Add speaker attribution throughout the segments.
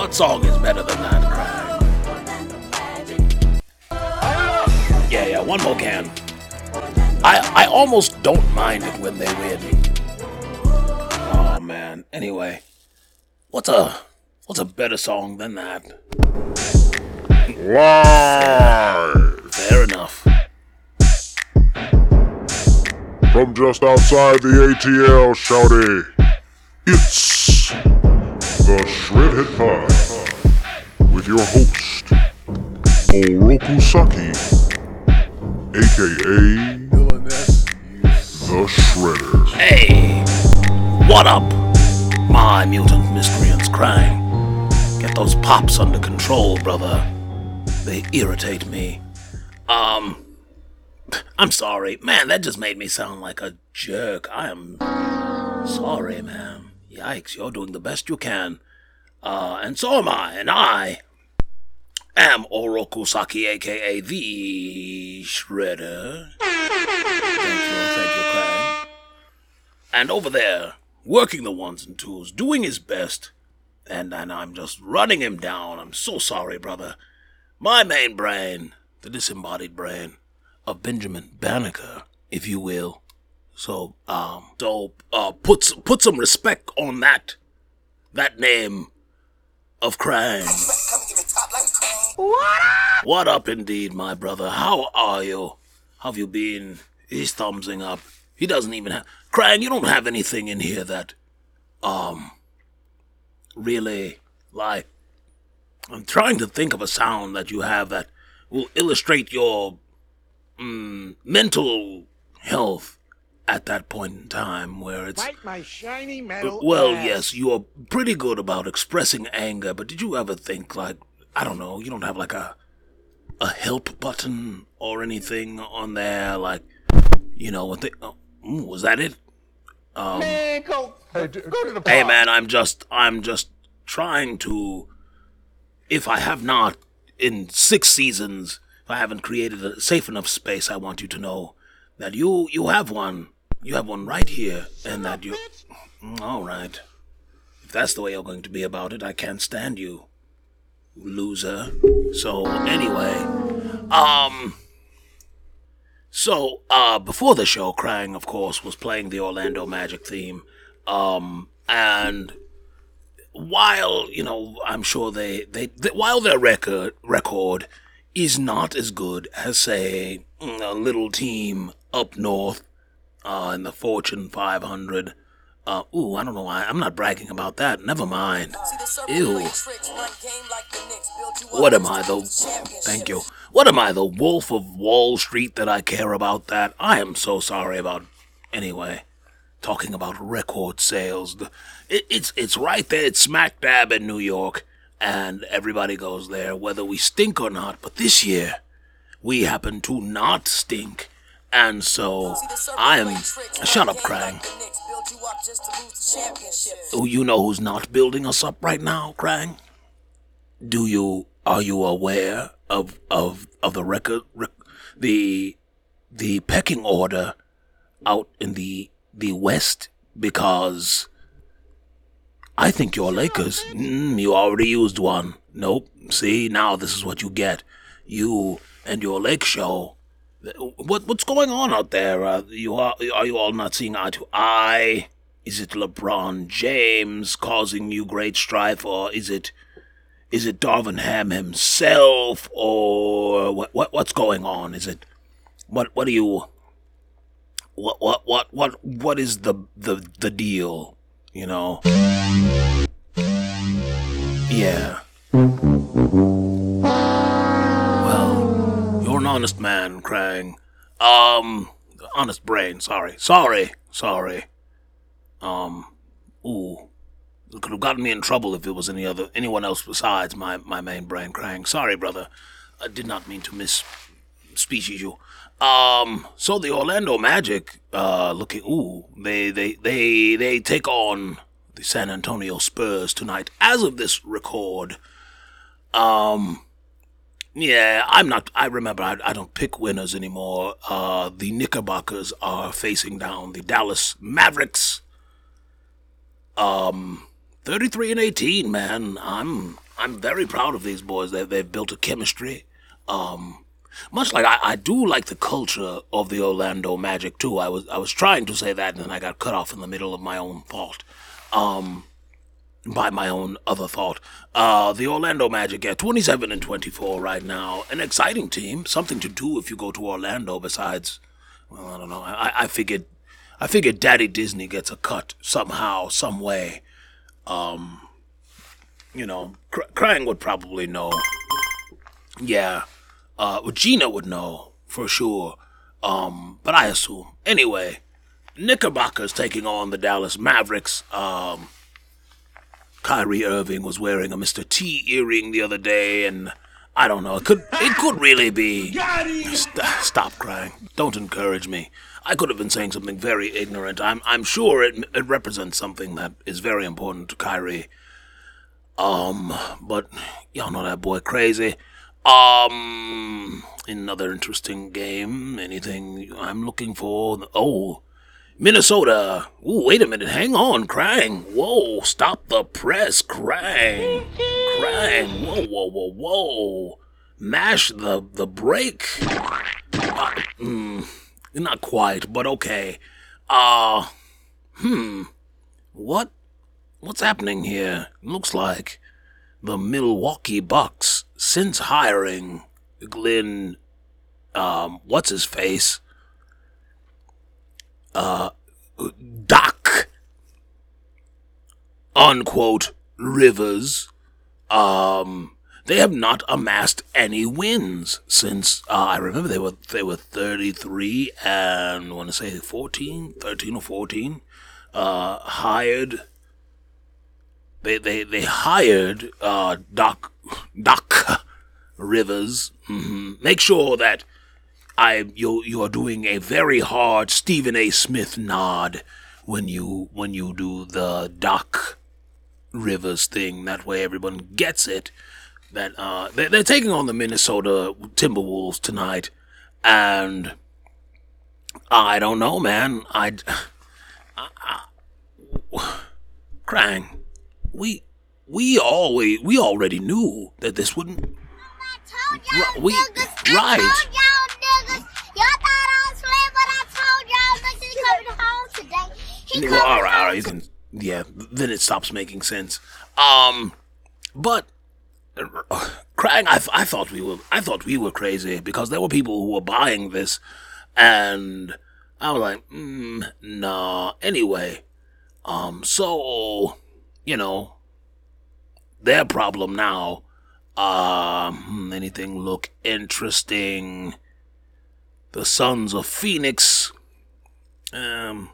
Speaker 1: what song is better than that? Yeah, yeah, one more can. I I almost don't mind it when they win. Oh man. Anyway, what's a what's a better song than that?
Speaker 2: Live
Speaker 1: Fair enough.
Speaker 2: from just outside the ATL, shouty. It's the Shredhead Pod with your host, Oroku Saki, aka the Shredder.
Speaker 1: Hey, what up, my mutant miscreants crying? Get those pops under control, brother. They irritate me. Um, I'm sorry, man. That just made me sound like a jerk. I am sorry, man. Yikes, you're doing the best you can. Uh, and so am I, and I am Oroku Saki, aka the Shredder. Thank you, thank you, Krang. And over there, working the ones and twos, doing his best, and and I'm just running him down. I'm so sorry, brother. My main brain, the disembodied brain of Benjamin Banneker, if you will. So, um, so uh, put s- put some respect on that that name of Krang. What up, What up, indeed, my brother? How are you? How have you been? He's thumbsing up. He doesn't even have. Krang, you don't have anything in here that, um, really, like. I'm trying to think of a sound that you have that will illustrate your mm, mental health at that point in time where it's.
Speaker 3: Bite my shiny metal.
Speaker 1: Well,
Speaker 3: ass.
Speaker 1: yes, you are pretty good about expressing anger, but did you ever think, like, I don't know, you don't have like a a help button or anything on there, like, you know, what they. Oh, mm, was that it?
Speaker 3: Man, go, go to the
Speaker 1: Hey, man, I'm just, I'm just trying to. If I have not, in six seasons, if I haven't created a safe enough space, I want you to know that you, you have one. You have one right here, and that you. Mm, All right. If that's the way you're going to be about it, I can't stand you, loser. So anyway, um. So, uh, before the show, Krang, of course, was playing the Orlando Magic theme. Um, and while, you know, I'm sure they, they, they while their record, record is not as good as, say, mm, a little team up north, uh, in the Fortune 500, uh, ooh, I don't know why. I'm not bragging about that. Never mind. Ew. What am I, the. Thank you. What am I, the wolf of Wall Street that I care about that? I am so sorry about. Anyway, talking about record sales. The, it, it's, it's right there. It's smack dab in New York. And everybody goes there, whether we stink or not. But this year, we happen to not stink. And so, I am. Shut up, Krang. Oh, you know who's not building us up right now, Krang? Do you are you aware of of of the record rec- the the pecking order out in the the west because I think your Lakers. Mm, you already used one. Nope. See now this is what you get. You and your Lake Show. What what's going on out there? Uh, you are are you all not seeing eye to eye? Is it LeBron James causing you great strife, or is it is it Darvin Ham himself, or what, what what's going on? Is it what what do you what what what what what is the the the deal? You know? Yeah. Honest man, Krang. Um, honest brain. Sorry, sorry, sorry. Um, ooh. It could have gotten me in trouble if it was any other anyone else besides my, my main brain Krang. Sorry, brother. I did not mean to miss species you. Um so the Orlando Magic uh looking ooh, they they they they take on the San Antonio Spurs tonight as of this record. Um yeah, I'm not. I remember. I, I don't pick winners anymore. Uh, the Knickerbockers are facing down the Dallas Mavericks. Um, 33 and 18, man. I'm I'm very proud of these boys. They they've built a chemistry. Um, much like I, I do like the culture of the Orlando Magic too. I was I was trying to say that and then I got cut off in the middle of my own thought. Um, by my own other thought. Uh, the Orlando Magic at 27 and 24 right now. An exciting team. Something to do if you go to Orlando besides, well, I don't know. I, I figured, I figured Daddy Disney gets a cut somehow, some way. Um, you know, Cr- Krang would probably know. Yeah. Uh, Gina would know for sure. Um, but I assume. Anyway, Knickerbocker's taking on the Dallas Mavericks. Um, Kyrie Irving was wearing a Mr. T earring the other day, and I don't know. It could it could really be. St- stop crying. Don't encourage me. I could have been saying something very ignorant. I'm I'm sure it it represents something that is very important to Kyrie. Um, but y'all know that boy crazy. Um, another interesting game. Anything I'm looking for? Oh, Minnesota. Ooh, wait a minute. Hang on, Krang. Whoa, stop the press, Krang. Krang. Whoa, whoa, whoa, whoa. Mash the the brake. Uh, mm, not quite, but okay. Uh, hmm. What? What's happening here? Looks like the Milwaukee Bucks, since hiring Glenn, um, what's his face? Uh, unquote, Rivers, um, they have not amassed any wins since, uh, I remember they were, they were 33 and I want to say 14, 13 or 14, uh, hired, they, they, they hired, uh, Doc, Doc Rivers, hmm make sure that I you you are doing a very hard Stephen A. Smith nod when you when you do the Doc Rivers thing. That way everyone gets it. That uh they're, they're taking on the Minnesota Timberwolves tonight, and I don't know, man. I, I, I Krang, we we always we already knew that this wouldn't.
Speaker 4: I told y'all
Speaker 1: we- right.
Speaker 4: He
Speaker 1: Well, all right, all right, you can. Yeah, then it stops making sense. Um, but uh, Krang, I, I thought we were, I thought we were crazy because there were people who were buying this, and I was like, mm, nah. Anyway, um, so you know, their problem now. Um, anything look interesting? The Suns of Phoenix. Um,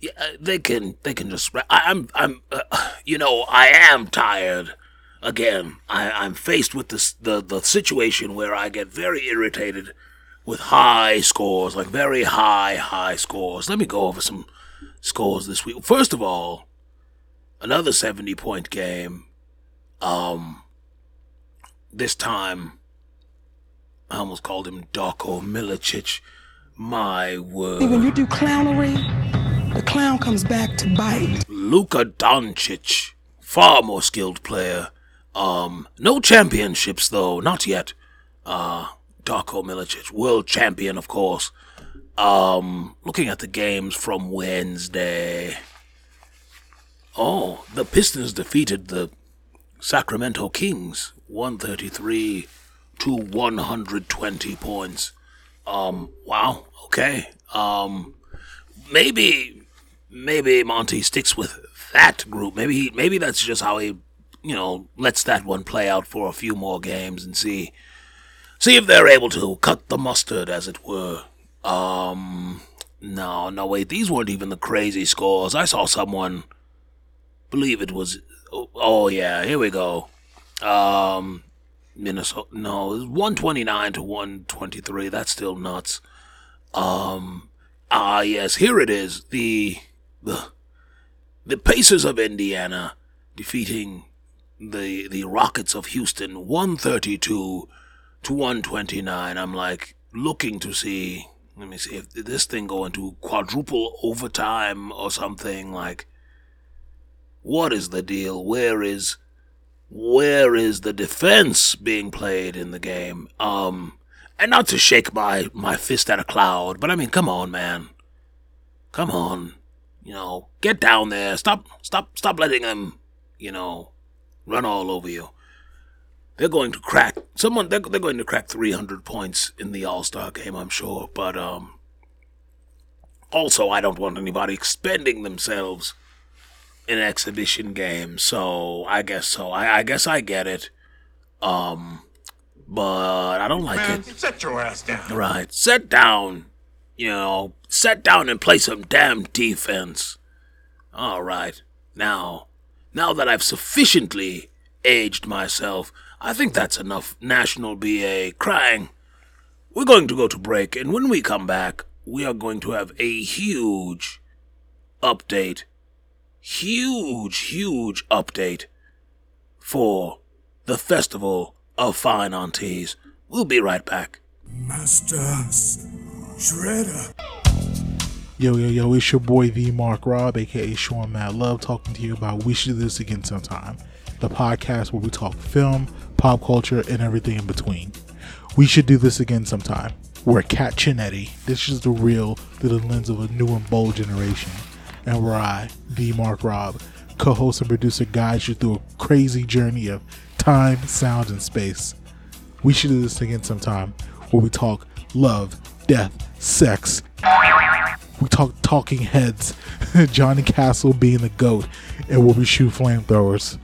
Speaker 1: yeah, uh, they can they can just. I'm I'm uh, you know I am tired. Again, I, I'm faced with this the the situation where I get very irritated with high scores, like very high high scores. Let me go over some scores this week. First of all, another seventy point game. Um, this time, I almost called him Darko Milicic. My word.
Speaker 5: When you do clownery, the clown comes back to bite.
Speaker 1: Luka Doncic, far more skilled player. Um, no championships though, not yet. Uh, Darko Milicic, world champion, of course. Um, looking at the games from Wednesday. Oh, the Pistons defeated the Sacramento Kings, 133 to 120 points. Um, wow, okay. Um, maybe maybe Monty sticks with that group. Maybe he, maybe that's just how he, you know, lets that one play out for a few more games and see see if they're able to cut the mustard, as it were. Um, no, no, wait, these weren't even the crazy scores. I saw someone, believe it was, oh, oh yeah, here we go. Um, Minnesota, no, 129 to 123. That's still nuts. Um, ah, yes, here it is. The the the Pacers of Indiana defeating the the Rockets of Houston 132 to 129. I'm like looking to see let me see if this thing go into quadruple overtime or something like what is the deal? Where is where is the defense being played in the game? Um, and not to shake my, my fist at a cloud, but I mean, come on, man. Come on. You know, get down there. Stop, stop, stop letting them, you know, run all over you. They're going to crack someone. They're, they're going to crack 300 points in the All Star game, I'm sure. But um, also, I don't want anybody expending themselves in exhibition games. So I guess so. I, I guess I get it. Um, but I don't like
Speaker 3: Man,
Speaker 1: it.
Speaker 3: Set your ass down.
Speaker 1: Right. Sit down. You know, sit down and play some damn defense. All right. Now, now that I've sufficiently aged myself, I think that's enough national BA crying. We're going to go to break, and when we come back, we are going to have a huge update. Huge, huge update for the Festival of Fine Aunties. We'll be right back.
Speaker 6: Master Shredder.
Speaker 7: Yo, yo, yo, it's your boy V Mark Rob, aka Sean Mad Love, talking to you about We Should Do This Again Sometime, the podcast where we talk film, pop culture, and everything in between. We should do this again sometime. We're Cat Chinetti. This is the real through the lens of a new and bold generation. And where I, V Mark Rob, co host and producer, guides you through a crazy journey of time, sound, and space. We should do this again sometime where we talk love, death, sex, we talk talking heads, Johnny Castle being the goat, and where we shoot flamethrowers.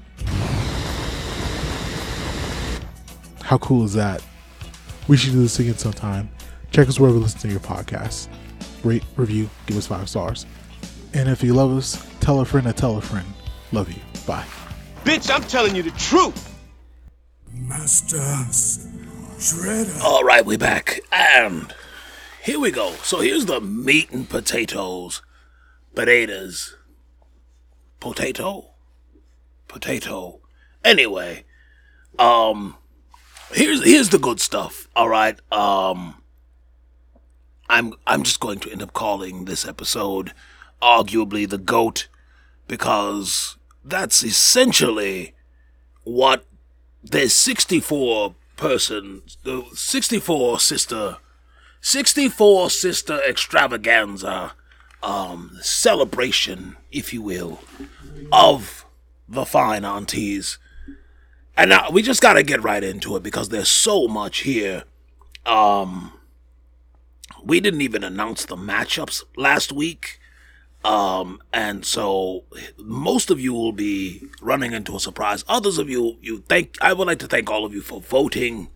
Speaker 7: How cool is that? We should do this again sometime. Check us wherever you listen to your podcast. Rate, review, give us five stars. And if you love us, tell a friend to tell a friend. Love you. Bye.
Speaker 8: Bitch, I'm telling you the truth.
Speaker 6: Master Shredder.
Speaker 1: All right, we back. And here we go. So here's the meat and potatoes. Potatoes. Potato? Potato. Anyway, um here's here's the good stuff. All right. Um I'm I'm just going to end up calling this episode arguably the goat because that's essentially what there's 64 person the 64 sister 64 sister extravaganza um celebration if you will of the fine aunties and now we just got to get right into it because there's so much here um we didn't even announce the matchups last week um, and so most of you will be running into a surprise. Others of you, you thank. I would like to thank all of you for voting.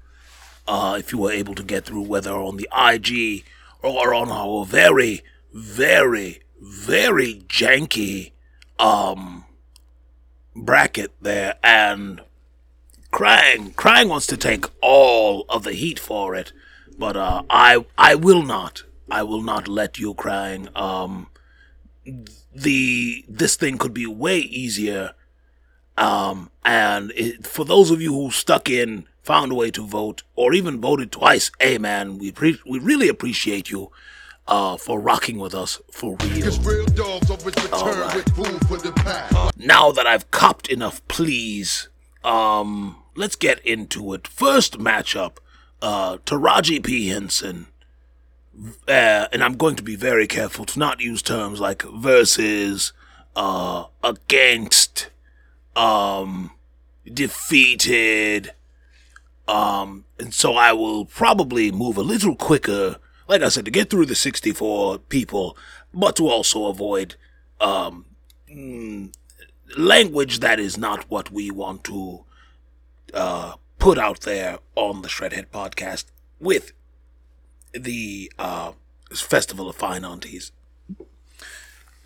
Speaker 1: Uh, if you were able to get through, whether on the IG or on our very, very, very janky um bracket there, and Krang, Krang wants to take all of the heat for it, but uh, I, I will not. I will not let you, Krang. Um the this thing could be way easier. Um, and it, for those of you who stuck in, found a way to vote, or even voted twice, hey man, we pre- we really appreciate you uh, for rocking with us for real.
Speaker 2: Real dogs always with food for.
Speaker 1: Now that I've copped enough please, um, let's get into it. First matchup, uh, Taraji P. Henson uh, and I'm going to be very careful to not use terms like versus, uh, against, um, defeated, um, and so I will probably move a little quicker, like I said, to get through the 64 people, but to also avoid, um, mm, language that is not what we want to, uh, put out there on the Shredhead podcast with the uh, Festival of Fine Aunties.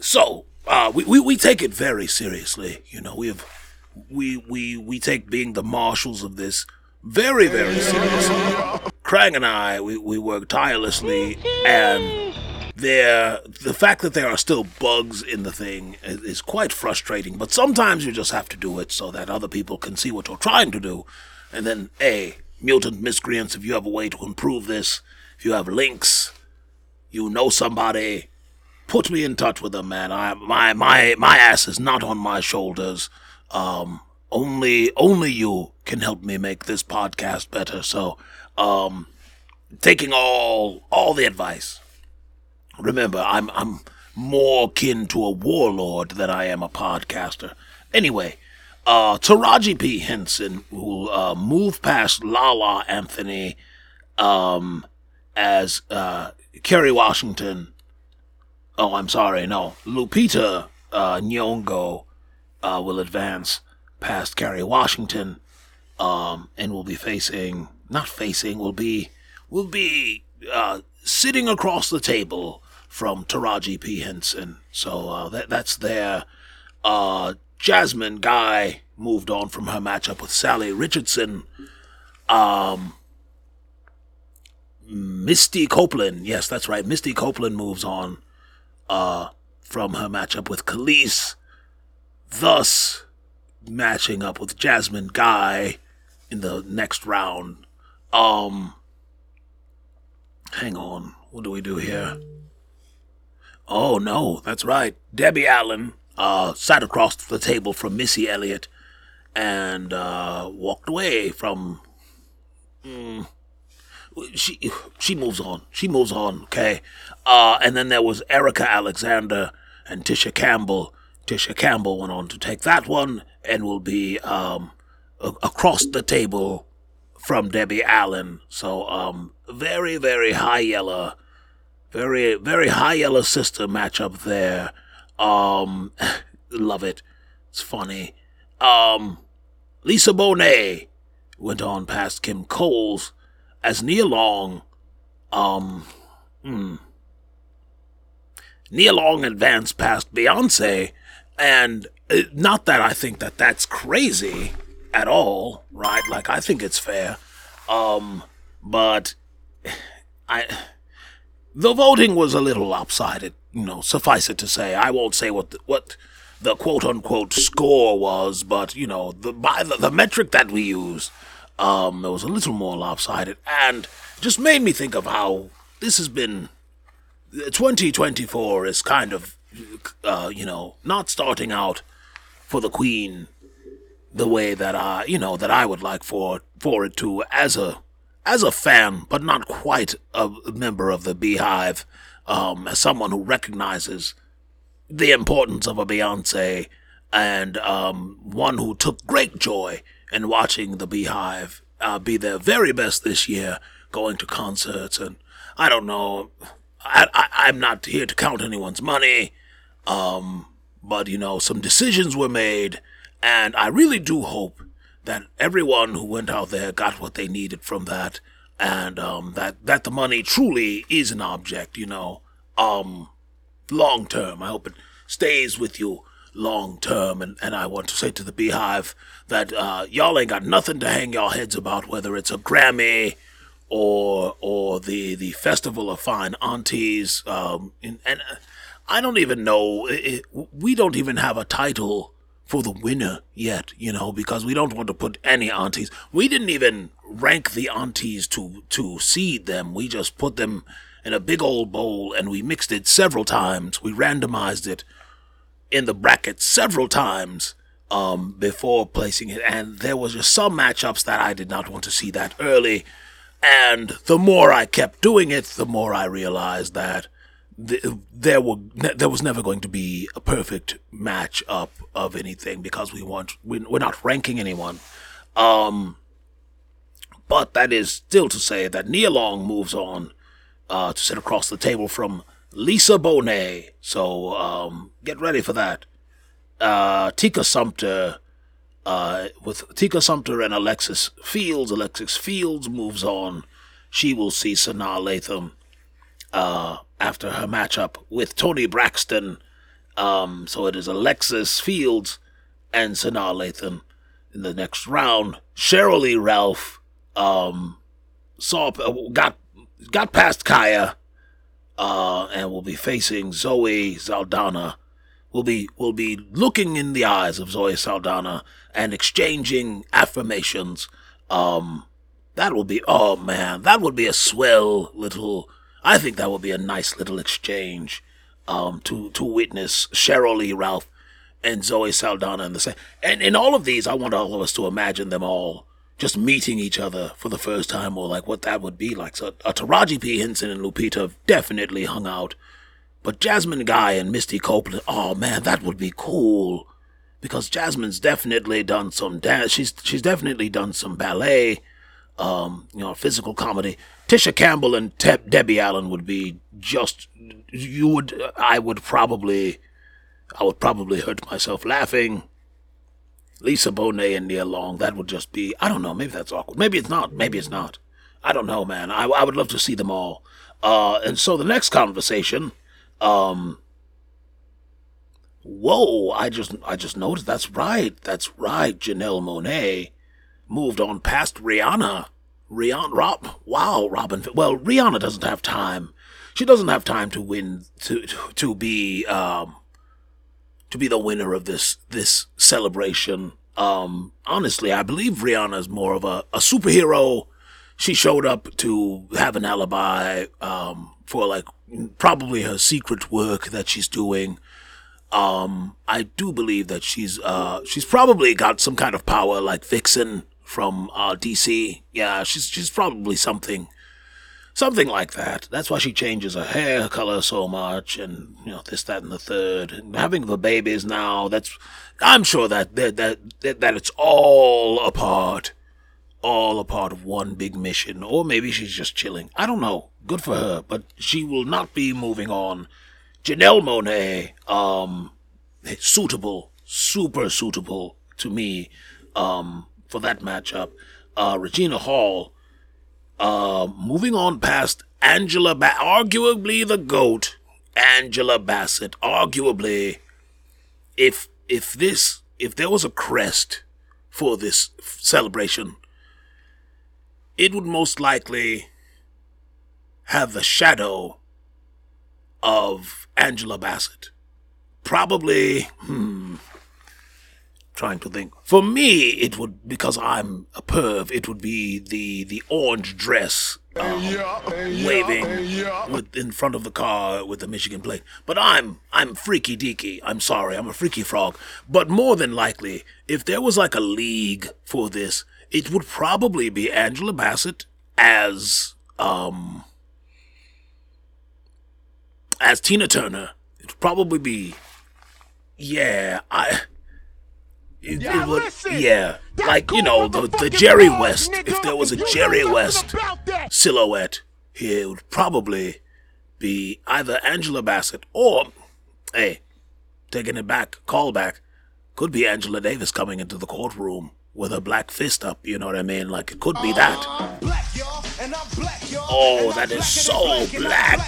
Speaker 1: So uh, we, we we take it very seriously. You know, we have we we we take being the marshals of this very very serious. Krang and I we, we work tirelessly, and there the fact that there are still bugs in the thing is, is quite frustrating. But sometimes you just have to do it so that other people can see what you're trying to do, and then a mutant miscreants. If you have a way to improve this, if you have links, you know somebody, put me in touch with them, man. I my my my ass is not on my shoulders. Um, only only you can help me make this podcast better. So, um, taking all all the advice. Remember, I'm I'm more kin to a warlord than I am a podcaster. Anyway, uh, Taraji P Henson will uh, move past Lala Anthony, um, as uh, Kerry Washington. Oh, I'm sorry, no, Lupita uh, Nyong'o uh, will advance past Kerry Washington, um, and will be facing not facing will be will be uh, sitting across the table from Taraji P Henson. So uh, that that's there. Uh, Jasmine Guy moved on from her matchup with Salli Richardson. Um, Misty Copeland, yes, that's right. Misty Copeland moves on uh, from her matchup with Kelis, thus matching up with Jasmine Guy in the next round. Um, hang on, what do we do here? Oh no, that's right. Debbie Allen uh, sat across the table from Missy Elliott and uh, walked away from. Mm, she she moves on. She moves on. Okay. Uh, and then there was Erika Alexander and Tisha Campbell. Tisha Campbell went on to take that one and will be um, across the table from Debbie Allen. So um, very very high yellow, very very high yellow sister matchup there. Um, love it. It's funny. Um, Lisa Bonet went on past Kim Coles as Nia Long, um, hmm. Nia Long advanced past Beyonce, and uh, not that I think that that's crazy at all, right? Like I think it's fair, um, but I the voting was a little lopsided. You know, suffice it to say, I won't say what the, what the quote unquote score was, but you know, the by the, the metric that we use, um, it was a little more lopsided, and just made me think of how this has been. 2024 is kind of, uh, you know, not starting out for the Queen the way that I, you know, that I would like for for it to as a as a fan, but not quite a member of the Beehive, um, as someone who recognizes the importance of a Beyonce and um, one who took great joy in watching the Beehive uh, be their very best this year, going to concerts and I don't know. I, I I'm not here to count anyone's money, um, but you know some decisions were made, and I really do hope that everyone who went out there got what they needed from that, and um, that that the money truly is an object. You know, um, long term. I hope it stays with you long term. And, and I want to say to the Beehive that uh, y'all ain't got nothing to hang y'all heads about, whether it's a Grammy or or the the Festival of Fine Aunties. Um, and, and uh, I don't even know. It, we don't even have a title for the winner yet, you know, because we don't want to put any aunties. We didn't even rank the aunties to to seed them. We just put them in a big old bowl and we mixed it several times. We randomized it in the bracket several times um, before placing it, and there was just some matchups that I did not want to see that early. And the more I kept doing it, the more I realized that th- there were there was never going to be a perfect match up of anything because we we- we're not ranking anyone. Um, but that is still to say that Nia Long moves on uh, to sit across the table from Lisa Bonet. So um, get ready for that. Uh, Tika Sumpter, uh, with Tika Sumpter and Alexis Fields. Alexis Fields moves on. She will see Sanaa Lathan uh, after her matchup with Toni Braxton. Um, so it is Alexis Fields and Sanaa Lathan in the next round. Sheryl Lee Ralph um, saw got got past Kaya uh, and will be facing Zoe Saldana. Will be will be looking in the eyes of Zoe Saldana and exchanging affirmations. Um, that will be oh man, that would be a swell little. I think that would be a nice little exchange. Um, to to witness Sheryl Lee Ralph and Zoe Saldana in the same. And in all of these, I want all of us to imagine them all just meeting each other for the first time, or like what that would be like. So, uh, Taraji P Henson and Lupita have definitely hung out, but Jasmine Guy and Misty Copeland, oh man, that would be cool. Because Jasmine's definitely done some dance. She's she's definitely done some ballet, um, you know, physical comedy. Tisha Campbell and Te- Debbie Allen would be just. You would. I would probably. I would probably hurt myself laughing. Lisa Bonet and Nia Long. That would just be. I don't know. Maybe that's awkward. Maybe it's not. Maybe it's not. I don't know, man. I I would love to see them all. Uh, and so the next conversation. Um, Whoa! I just I just noticed. That's right. That's right. Janelle Monáe moved on past Rihanna. Rihanna, Rob, wow, Robin. Well, Rihanna doesn't have time. She doesn't have time to win to to be um to be the winner of this this celebration. Um, honestly, I believe Rihanna's more of a, a superhero. She showed up to have an alibi um, for like probably her secret work that she's doing. Um, I do believe that she's uh she's probably got some kind of power like Vixen from uh DC. Yeah, she's she's probably something something like that. That's why she changes her hair color so much and you know this that and the third. And having the babies now, that's I'm sure that that that that it's all a part all a part of one big mission or maybe she's just chilling. I don't know. Good for her, but she will not be moving on Janelle Monáe, um, suitable, super suitable to me, um, for that matchup. Uh, Regina Hall, uh, moving on past Angela, ba- arguably the goat, Angela Bassett. Arguably, if if this if there was a crest for this f- celebration, it would most likely have the shadow of Angela Bassett. Probably, hmm, trying to think. For me, it would, because I'm a perv, it would be the, the orange dress um, waving with, in front of the car with the Michigan plate. But I'm, I'm freaky deaky. I'm sorry, I'm a freaky frog. But more than likely, if there was like a league for this, it would probably be Angela Bassett as, um, as Tina Turner, it'd probably be, yeah, I. It,
Speaker 3: Yeah,
Speaker 1: it would,
Speaker 3: listen.
Speaker 1: yeah, like you know the the Jerry
Speaker 3: dog,
Speaker 1: West.
Speaker 3: nigga.
Speaker 1: If there was a Jerry West silhouette here, it would probably be either Angela Bassett or, hey, taking it back, call back, could be Angela Davis coming into the courtroom with her black fist up. You know what I mean? Like it could be that. Oh, that is so black.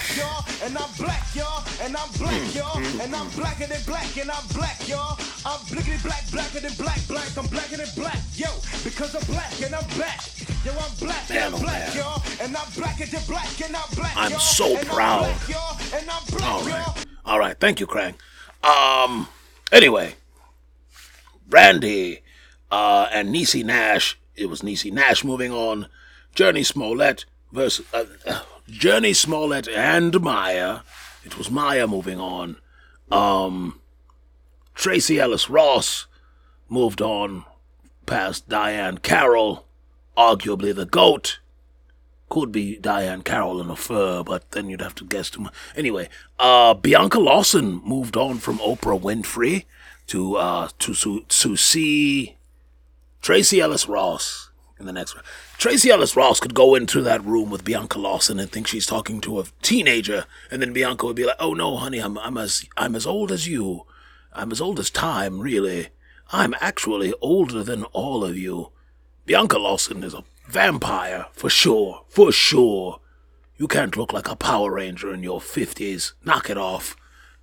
Speaker 9: And I'm black, y'all, and I'm black, y'all, and I'm blacker than black, and I'm black, y'all. I'm blickety black, blacker than black, black, I'm blacker than black, yo, because I'm black and I'm back. Yo, I'm black and I'm black, y'all, and I'm blacker than black, and I'm black,
Speaker 1: I'm so proud.
Speaker 9: and I'm black, y'all.
Speaker 1: right. All right. Thank you, Krang. Um. Anyway, Brandy uh, and Niecy Nash. It was Niecy Nash moving on. Jurnee Smollett versus uh, uh, Jurnee Smollett and Maya. It was Maya moving on. Um. Tracee Ellis Ross moved on past Diahann Carroll, arguably the GOAT could be Diahann Carroll in a fur, but then you'd have to guess too much. Anyway, uh, Bianca Lawson moved on from Oprah Winfrey to uh to to, to see Tracee Ellis Ross in the next one. Tracee Ellis Ross could go into that room with Bianca Lawson and think she's talking to a teenager, and then Bianca would be like, "Oh no, honey, I'm I'm as I'm as old as you. I'm as old as time, really. I'm actually older than all of you." Bianca Lawson is a vampire, for sure, for sure. You can't look like a Power Ranger in your fifties. Knock it off.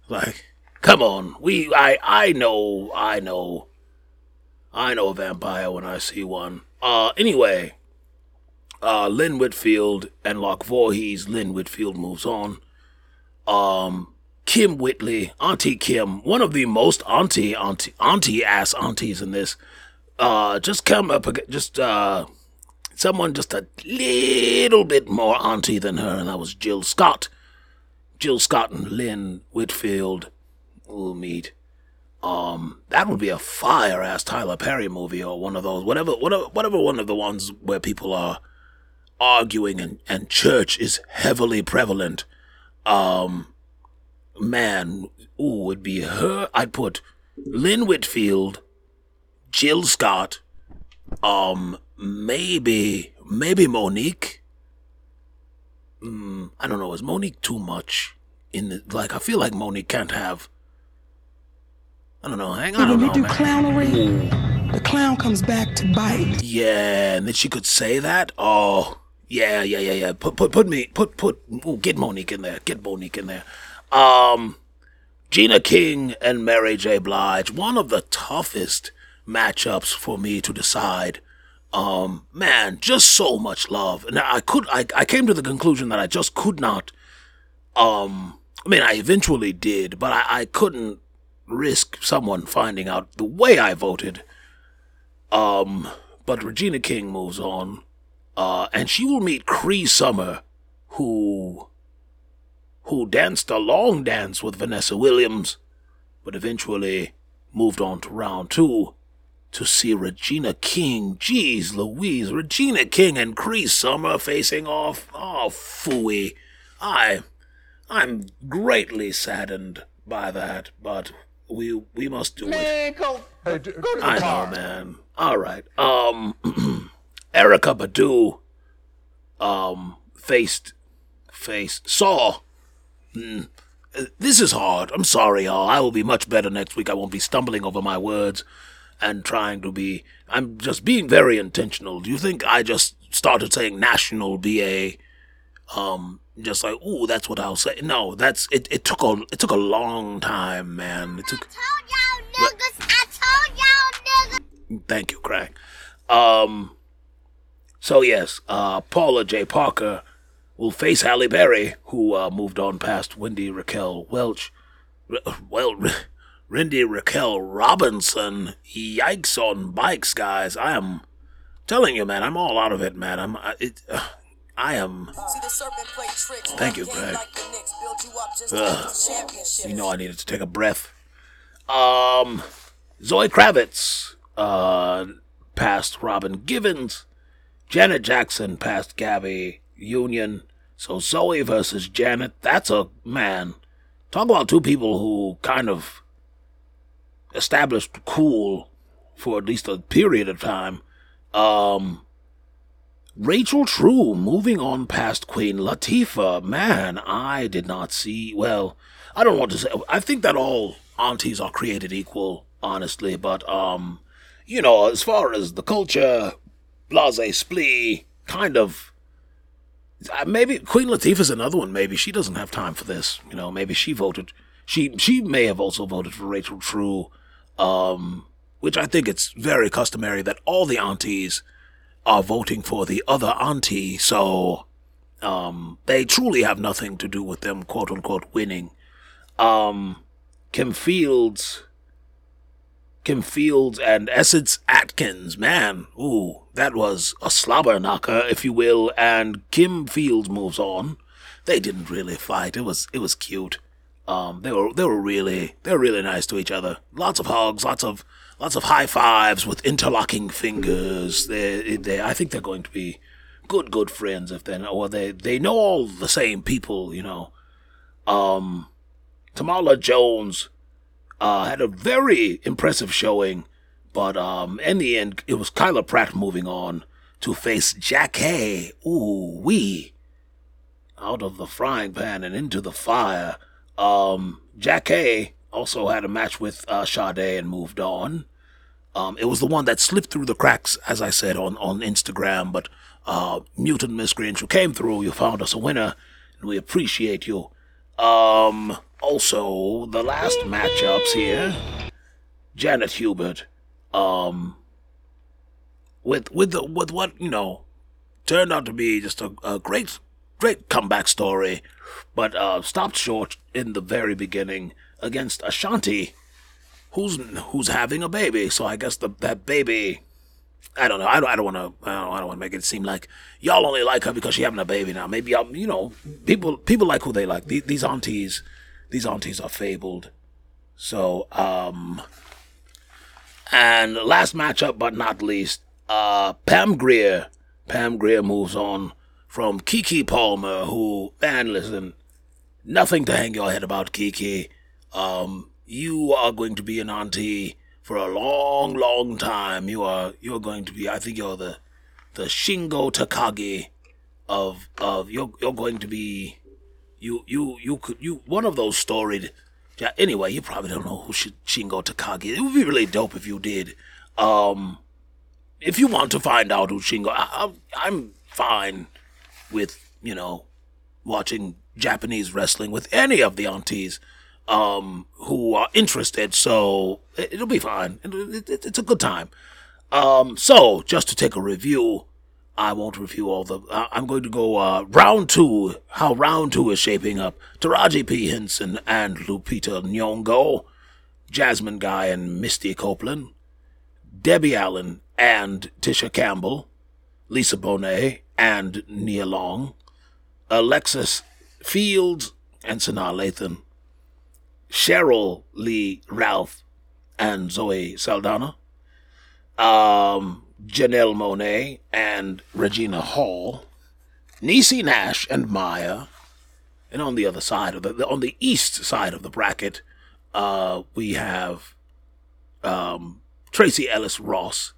Speaker 1: Like, come on. We, I, I know, I know, I know a vampire when I see one. Uh, anyway, uh, Lynn Whitfield and Lark Voorhies. Lynn Whitfield moves on. Um, Kym Whitley, Auntie Kim, one of the most auntie, auntie, auntie ass aunties in this. Uh, just come up, just uh, someone just a little bit more auntie than her, and that was Jill Scott. Jill Scott and Lynn Whitfield will meet. Um, that would be a fire ass Tyler Perry movie or one of those, whatever, whatever, whatever one of the ones where people are arguing and, and church is heavily prevalent. Um, man, ooh, would be her. I'd put Lynn Whitfield, Jill Scott, um, maybe, maybe Mo'Nique. Mm, I don't know. Is Mo'Nique too much? In the like, I feel like Mo'Nique can't have. I don't know. Hang on.
Speaker 5: When you do
Speaker 1: man.
Speaker 5: clownery, the clown comes back to bite.
Speaker 1: Yeah, and then she could say that. Oh, yeah, yeah, yeah, yeah. Put, put, put me, put, put. Ooh, get Mo'Nique in there. Get Mo'Nique in there. Um, Gina King and Mary J. Blige. One of the toughest matchups for me to decide. Um, man, just so much love, and I could, I, I came to the conclusion that I just could not. Um, I mean, I eventually did, but I, I couldn't risk someone finding out the way I voted. Um, but Regina King moves on, uh, and she will meet Cree Summer, who, who danced a long dance with Vanessa Williams, but eventually moved on to round two to see Regina King. Jeez Louise, Regina King and Cree Summer facing off. Oh, phooey. I, I'm greatly saddened by that, but we we must do it.
Speaker 3: Man, go, go to the
Speaker 1: I
Speaker 3: car.
Speaker 1: know, man. All right. Um, Erykah Badu, um, faced, faced, saw. Mm, this is hard. I'm sorry, y'all. I will be much better next week. I won't be stumbling over my words and trying to be. I'm just being very intentional. Do you think I just started saying national BA? Um, just like, ooh, that's what I'll say. No, that's it. It took a it took a long time, man. It took.
Speaker 4: I told y'all niggas. I told y'all niggas.
Speaker 1: Thank you, Craig. Um, so yes, uh, Paula Jai Parker will face Halle Berry, who uh, moved on past Wendy Raquel Welch. R- well, R- Wendy Raquel Robinson. Yikes on bikes, guys! I am telling you, man. I'm all out of it, man. I'm. I, it, uh, I am. Thank you, Craig. Ugh. You know I needed to take a breath. Um, Zoe Kravitz, uh, past Robin Givens. Janet Jackson past Gabby Union. So Zoe versus Janet. That's a man. Talk about two people who kind of established cool for at least a period of time. Um, Rachel True moving on past Queen Latifah. Man, I did not see. Well, I don't want to say. I think that all aunties are created equal, honestly. But um, you know, as far as the culture, blase splee, kind of. Uh, maybe Queen Latifah's another one. Maybe she doesn't have time for this. You know, maybe she voted. She she may have also voted for Rachel True, um, which I think it's very customary that all the aunties are voting for the other auntie, so um, they truly have nothing to do with them, quote unquote, winning. Um, Kim Fields, Kim Fields and Essence Atkins, man, ooh, that was a slobber knocker, if you will. And Kim Fields moves on. They didn't really fight. It was it was cute. Um, they were they were really they were really nice to each other. Lots of hugs, lots of lots of high fives with interlocking fingers. They they I think they're going to be good good friends if they or they they know all the same people. You know. Um, Tamala Jones uh, had a very impressive showing, but um, in the end, it was Kyla Pratt moving on to face Jackée. Ooh wee! Out of the frying pan and into the fire. Um, Jackée also had a match with uh, Sade and moved on. Um, it was the one that slipped through the cracks, as I said on on Instagram. But uh, Mutant Miscreant, you came through. You found us a winner, and we appreciate you. Um, also, the last matchups here, Janet Hubert, um, with with the with what you know turned out to be just a, a great great comeback story, but uh, stopped short in the very beginning against Ashanti, who's who's having a baby. So I guess the that baby. I don't know. I don't. I don't want to. I don't, want to make it seem like y'all only like her because she's having a baby now. Maybe y'all. You know, people people like who they like. These, these aunties, these aunties are fabled. So, um, and last matchup, but not least, uh, Pam Grier. Pam Grier moves on from Keke Palmer, who, man, listen, nothing to hang your head about, Kiki. Um, you are going to be an auntie for a long, long time. You are, you're going to be, I think you're the, the Shingo Takagi of, of, you're, you're going to be, you, you, you could, you, one of those storied, yeah, anyway, you probably don't know who Shingo Takagi. It would be really dope if you did. Um, if you want to find out who Shingo, I, I, I'm fine with you know watching Japanese wrestling with any of the aunties um, who are interested. So it, it'll be fine. It, it, it's a good time. Um, so just to take a review, I won't review all the. I'm going to go uh, round two. How round two is shaping up? Taraji P Henson and Lupita Nyong'o, Jasmine Guy and Misty Copeland, Debbie Allen and Tisha Campbell, Lisa Bonet and Nia Long, Alexis Fields and Sanaa Lathan, Sheryl Lee Ralph and Zoe Saldana, um, Janelle Monáe and Regina Hall, Niecy Nash and Maya, and on the other side of the on the east side of the bracket, uh, we have um, Tracee Ellis Ross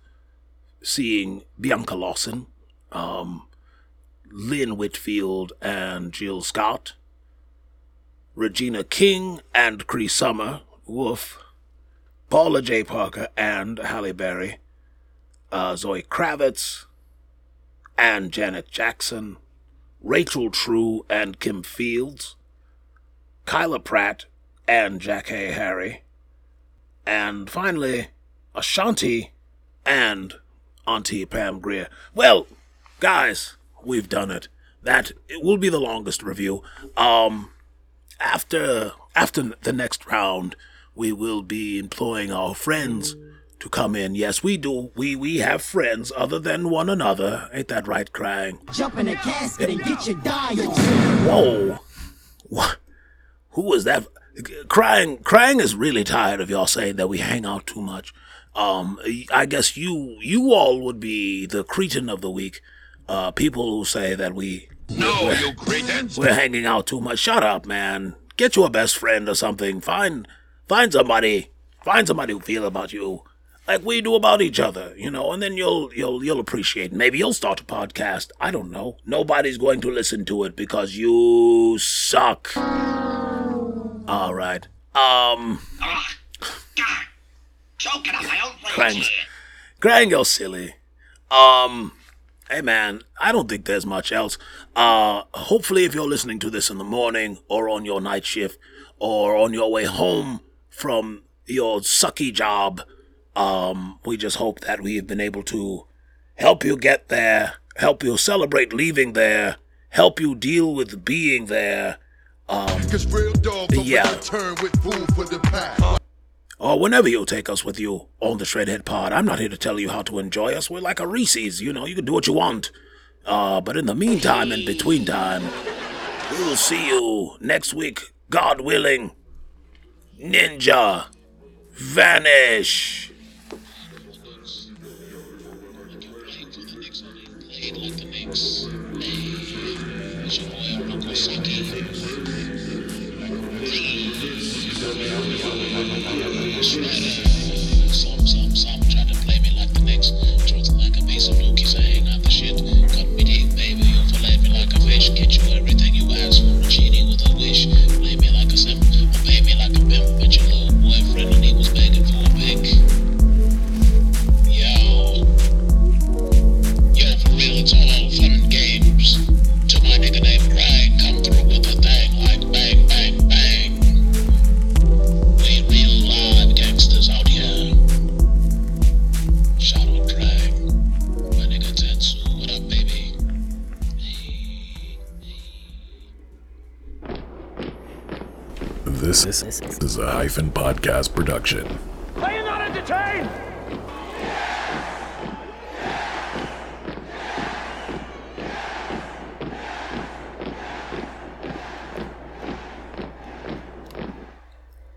Speaker 1: seeing Bianca Lawson, um, Lynn Whitfield and Jill Scott, Regina King and Cree Summer, woof, Paula Jai Parker and Halle Berry, uh, Zoe Kravitz and Janet Jackson, Rachel True and Kim Fields, Kyla Pratt and Jackée Harry, and finally, Ashanti and Auntie Pam Grier. Well, guys, we've done it. That will be the longest review. Um, after after the next round, we will be employing our friends to come in. Yes, we do. We we have friends other than one another. Ain't that right, Krang?
Speaker 10: Jump in the casket and get your dial.
Speaker 1: Whoa. What? Who was that? Krang, Krang is really tired of y'all saying that we hang out too much. Um, I guess you you all would be the cretin of the week. Uh, people who say that we
Speaker 2: No, you cretins.
Speaker 1: we're hanging out too much. Shut up, man. Get you a best friend or something. Find find somebody. Find somebody who feel about you like we do about each other, you know, and then you'll you'll you'll appreciate. Maybe you'll start a podcast. I don't know. Nobody's going to listen to it because you suck. All right. Um God,
Speaker 11: Choking on my own
Speaker 1: Krang's. Krang, you're silly. Um, hey man, I don't think there's much else. Uh, hopefully, if you're listening to this in the morning or on your night shift or on your way home from your sucky job, um, we just hope that we've been able to help you get there, help you celebrate leaving there, help you deal with being there. Um,
Speaker 2: Cause real dogs
Speaker 1: Yeah.
Speaker 2: return with food for the pack.
Speaker 1: Or whenever you take us with you on the Shredhead Pod. I'm not here to tell you how to enjoy us. We're like a Reese's, you know, you can do what you want. Uh, but in the meantime, in between time, we'll see you next week, God willing. Ninja, vanish.
Speaker 12: Thank you.
Speaker 13: Production.